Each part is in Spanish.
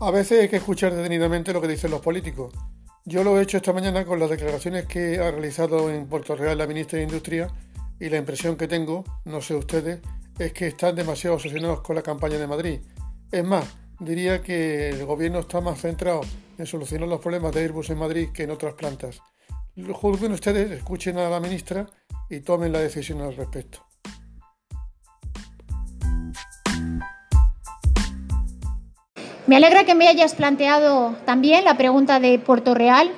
A veces hay que escuchar detenidamente lo que dicen los políticos. Yo lo he hecho esta mañana con las declaraciones que ha realizado en Puerto Real la ministra de Industria y la impresión que tengo, no sé ustedes, es que están demasiado obsesionados con la campaña de Madrid. Es más, diría que el gobierno está más centrado en solucionar los problemas de Airbus en Madrid que en otras plantas. Juzguen ustedes, escuchen a la ministra y tomen la decisión al respecto. Me alegra que me hayas planteado también la pregunta de Puerto Real.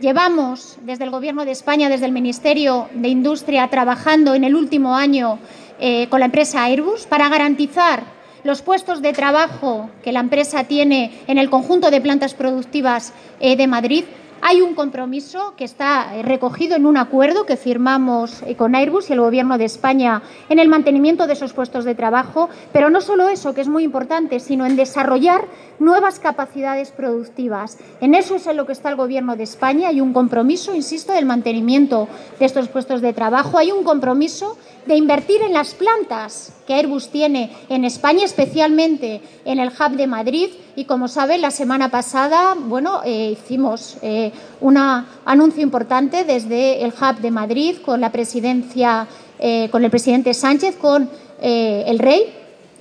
Llevamos desde el Gobierno de España, desde el Ministerio de Industria, trabajando en el último año eh, con la empresa Airbus para garantizar los puestos de trabajo que la empresa tiene en el conjunto de plantas productivas eh, de Madrid hay un compromiso que está eh, recogido en un acuerdo que firmamos eh, con Airbus y el Gobierno de España en el mantenimiento de esos puestos de trabajo, pero no solo eso, que es muy importante, sino en desarrollar nuevas capacidades productivas. En eso es en lo que está el Gobierno de España. Hay un compromiso, insisto, del mantenimiento de estos puestos de trabajo. Hay un compromiso de invertir en las plantas que Airbus tiene en España, especialmente en el hub de Madrid. Y como saben, la semana pasada, bueno, eh, hicimos eh, un anuncio importante desde el hub de Madrid con la presidencia, eh, con el presidente Sánchez, con el rey,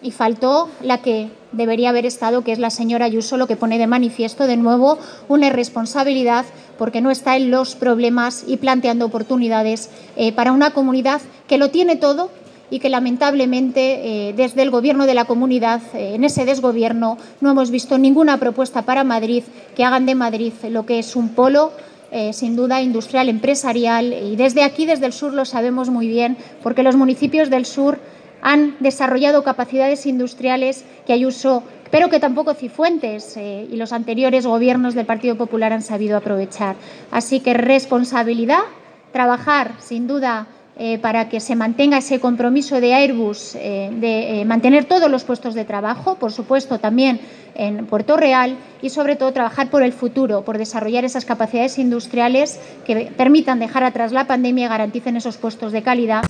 y faltó la que debería haber estado, que es la señora Ayuso, lo que pone de manifiesto de nuevo una irresponsabilidad porque no está en los problemas y planteando oportunidades eh, para una comunidad que lo tiene todo y que lamentablemente eh, desde el gobierno de la comunidad, eh, en ese desgobierno, no hemos visto ninguna propuesta para Madrid que hagan de Madrid lo que es un polo sin duda industrial, empresarial. Y desde aquí, desde el sur, lo sabemos muy bien, porque los municipios del sur han desarrollado capacidades industriales que Ayuso, pero que tampoco Cifuentes eh, y los anteriores gobiernos del Partido Popular han sabido aprovechar. Así que responsabilidad, trabajar sin duda eh, para que se mantenga ese compromiso de Airbus eh, de mantener todos los puestos de trabajo, por supuesto también en Puerto Real y sobre todo trabajar por el futuro, por desarrollar esas capacidades industriales que permitan dejar atrás la pandemia y garanticen esos puestos de calidad.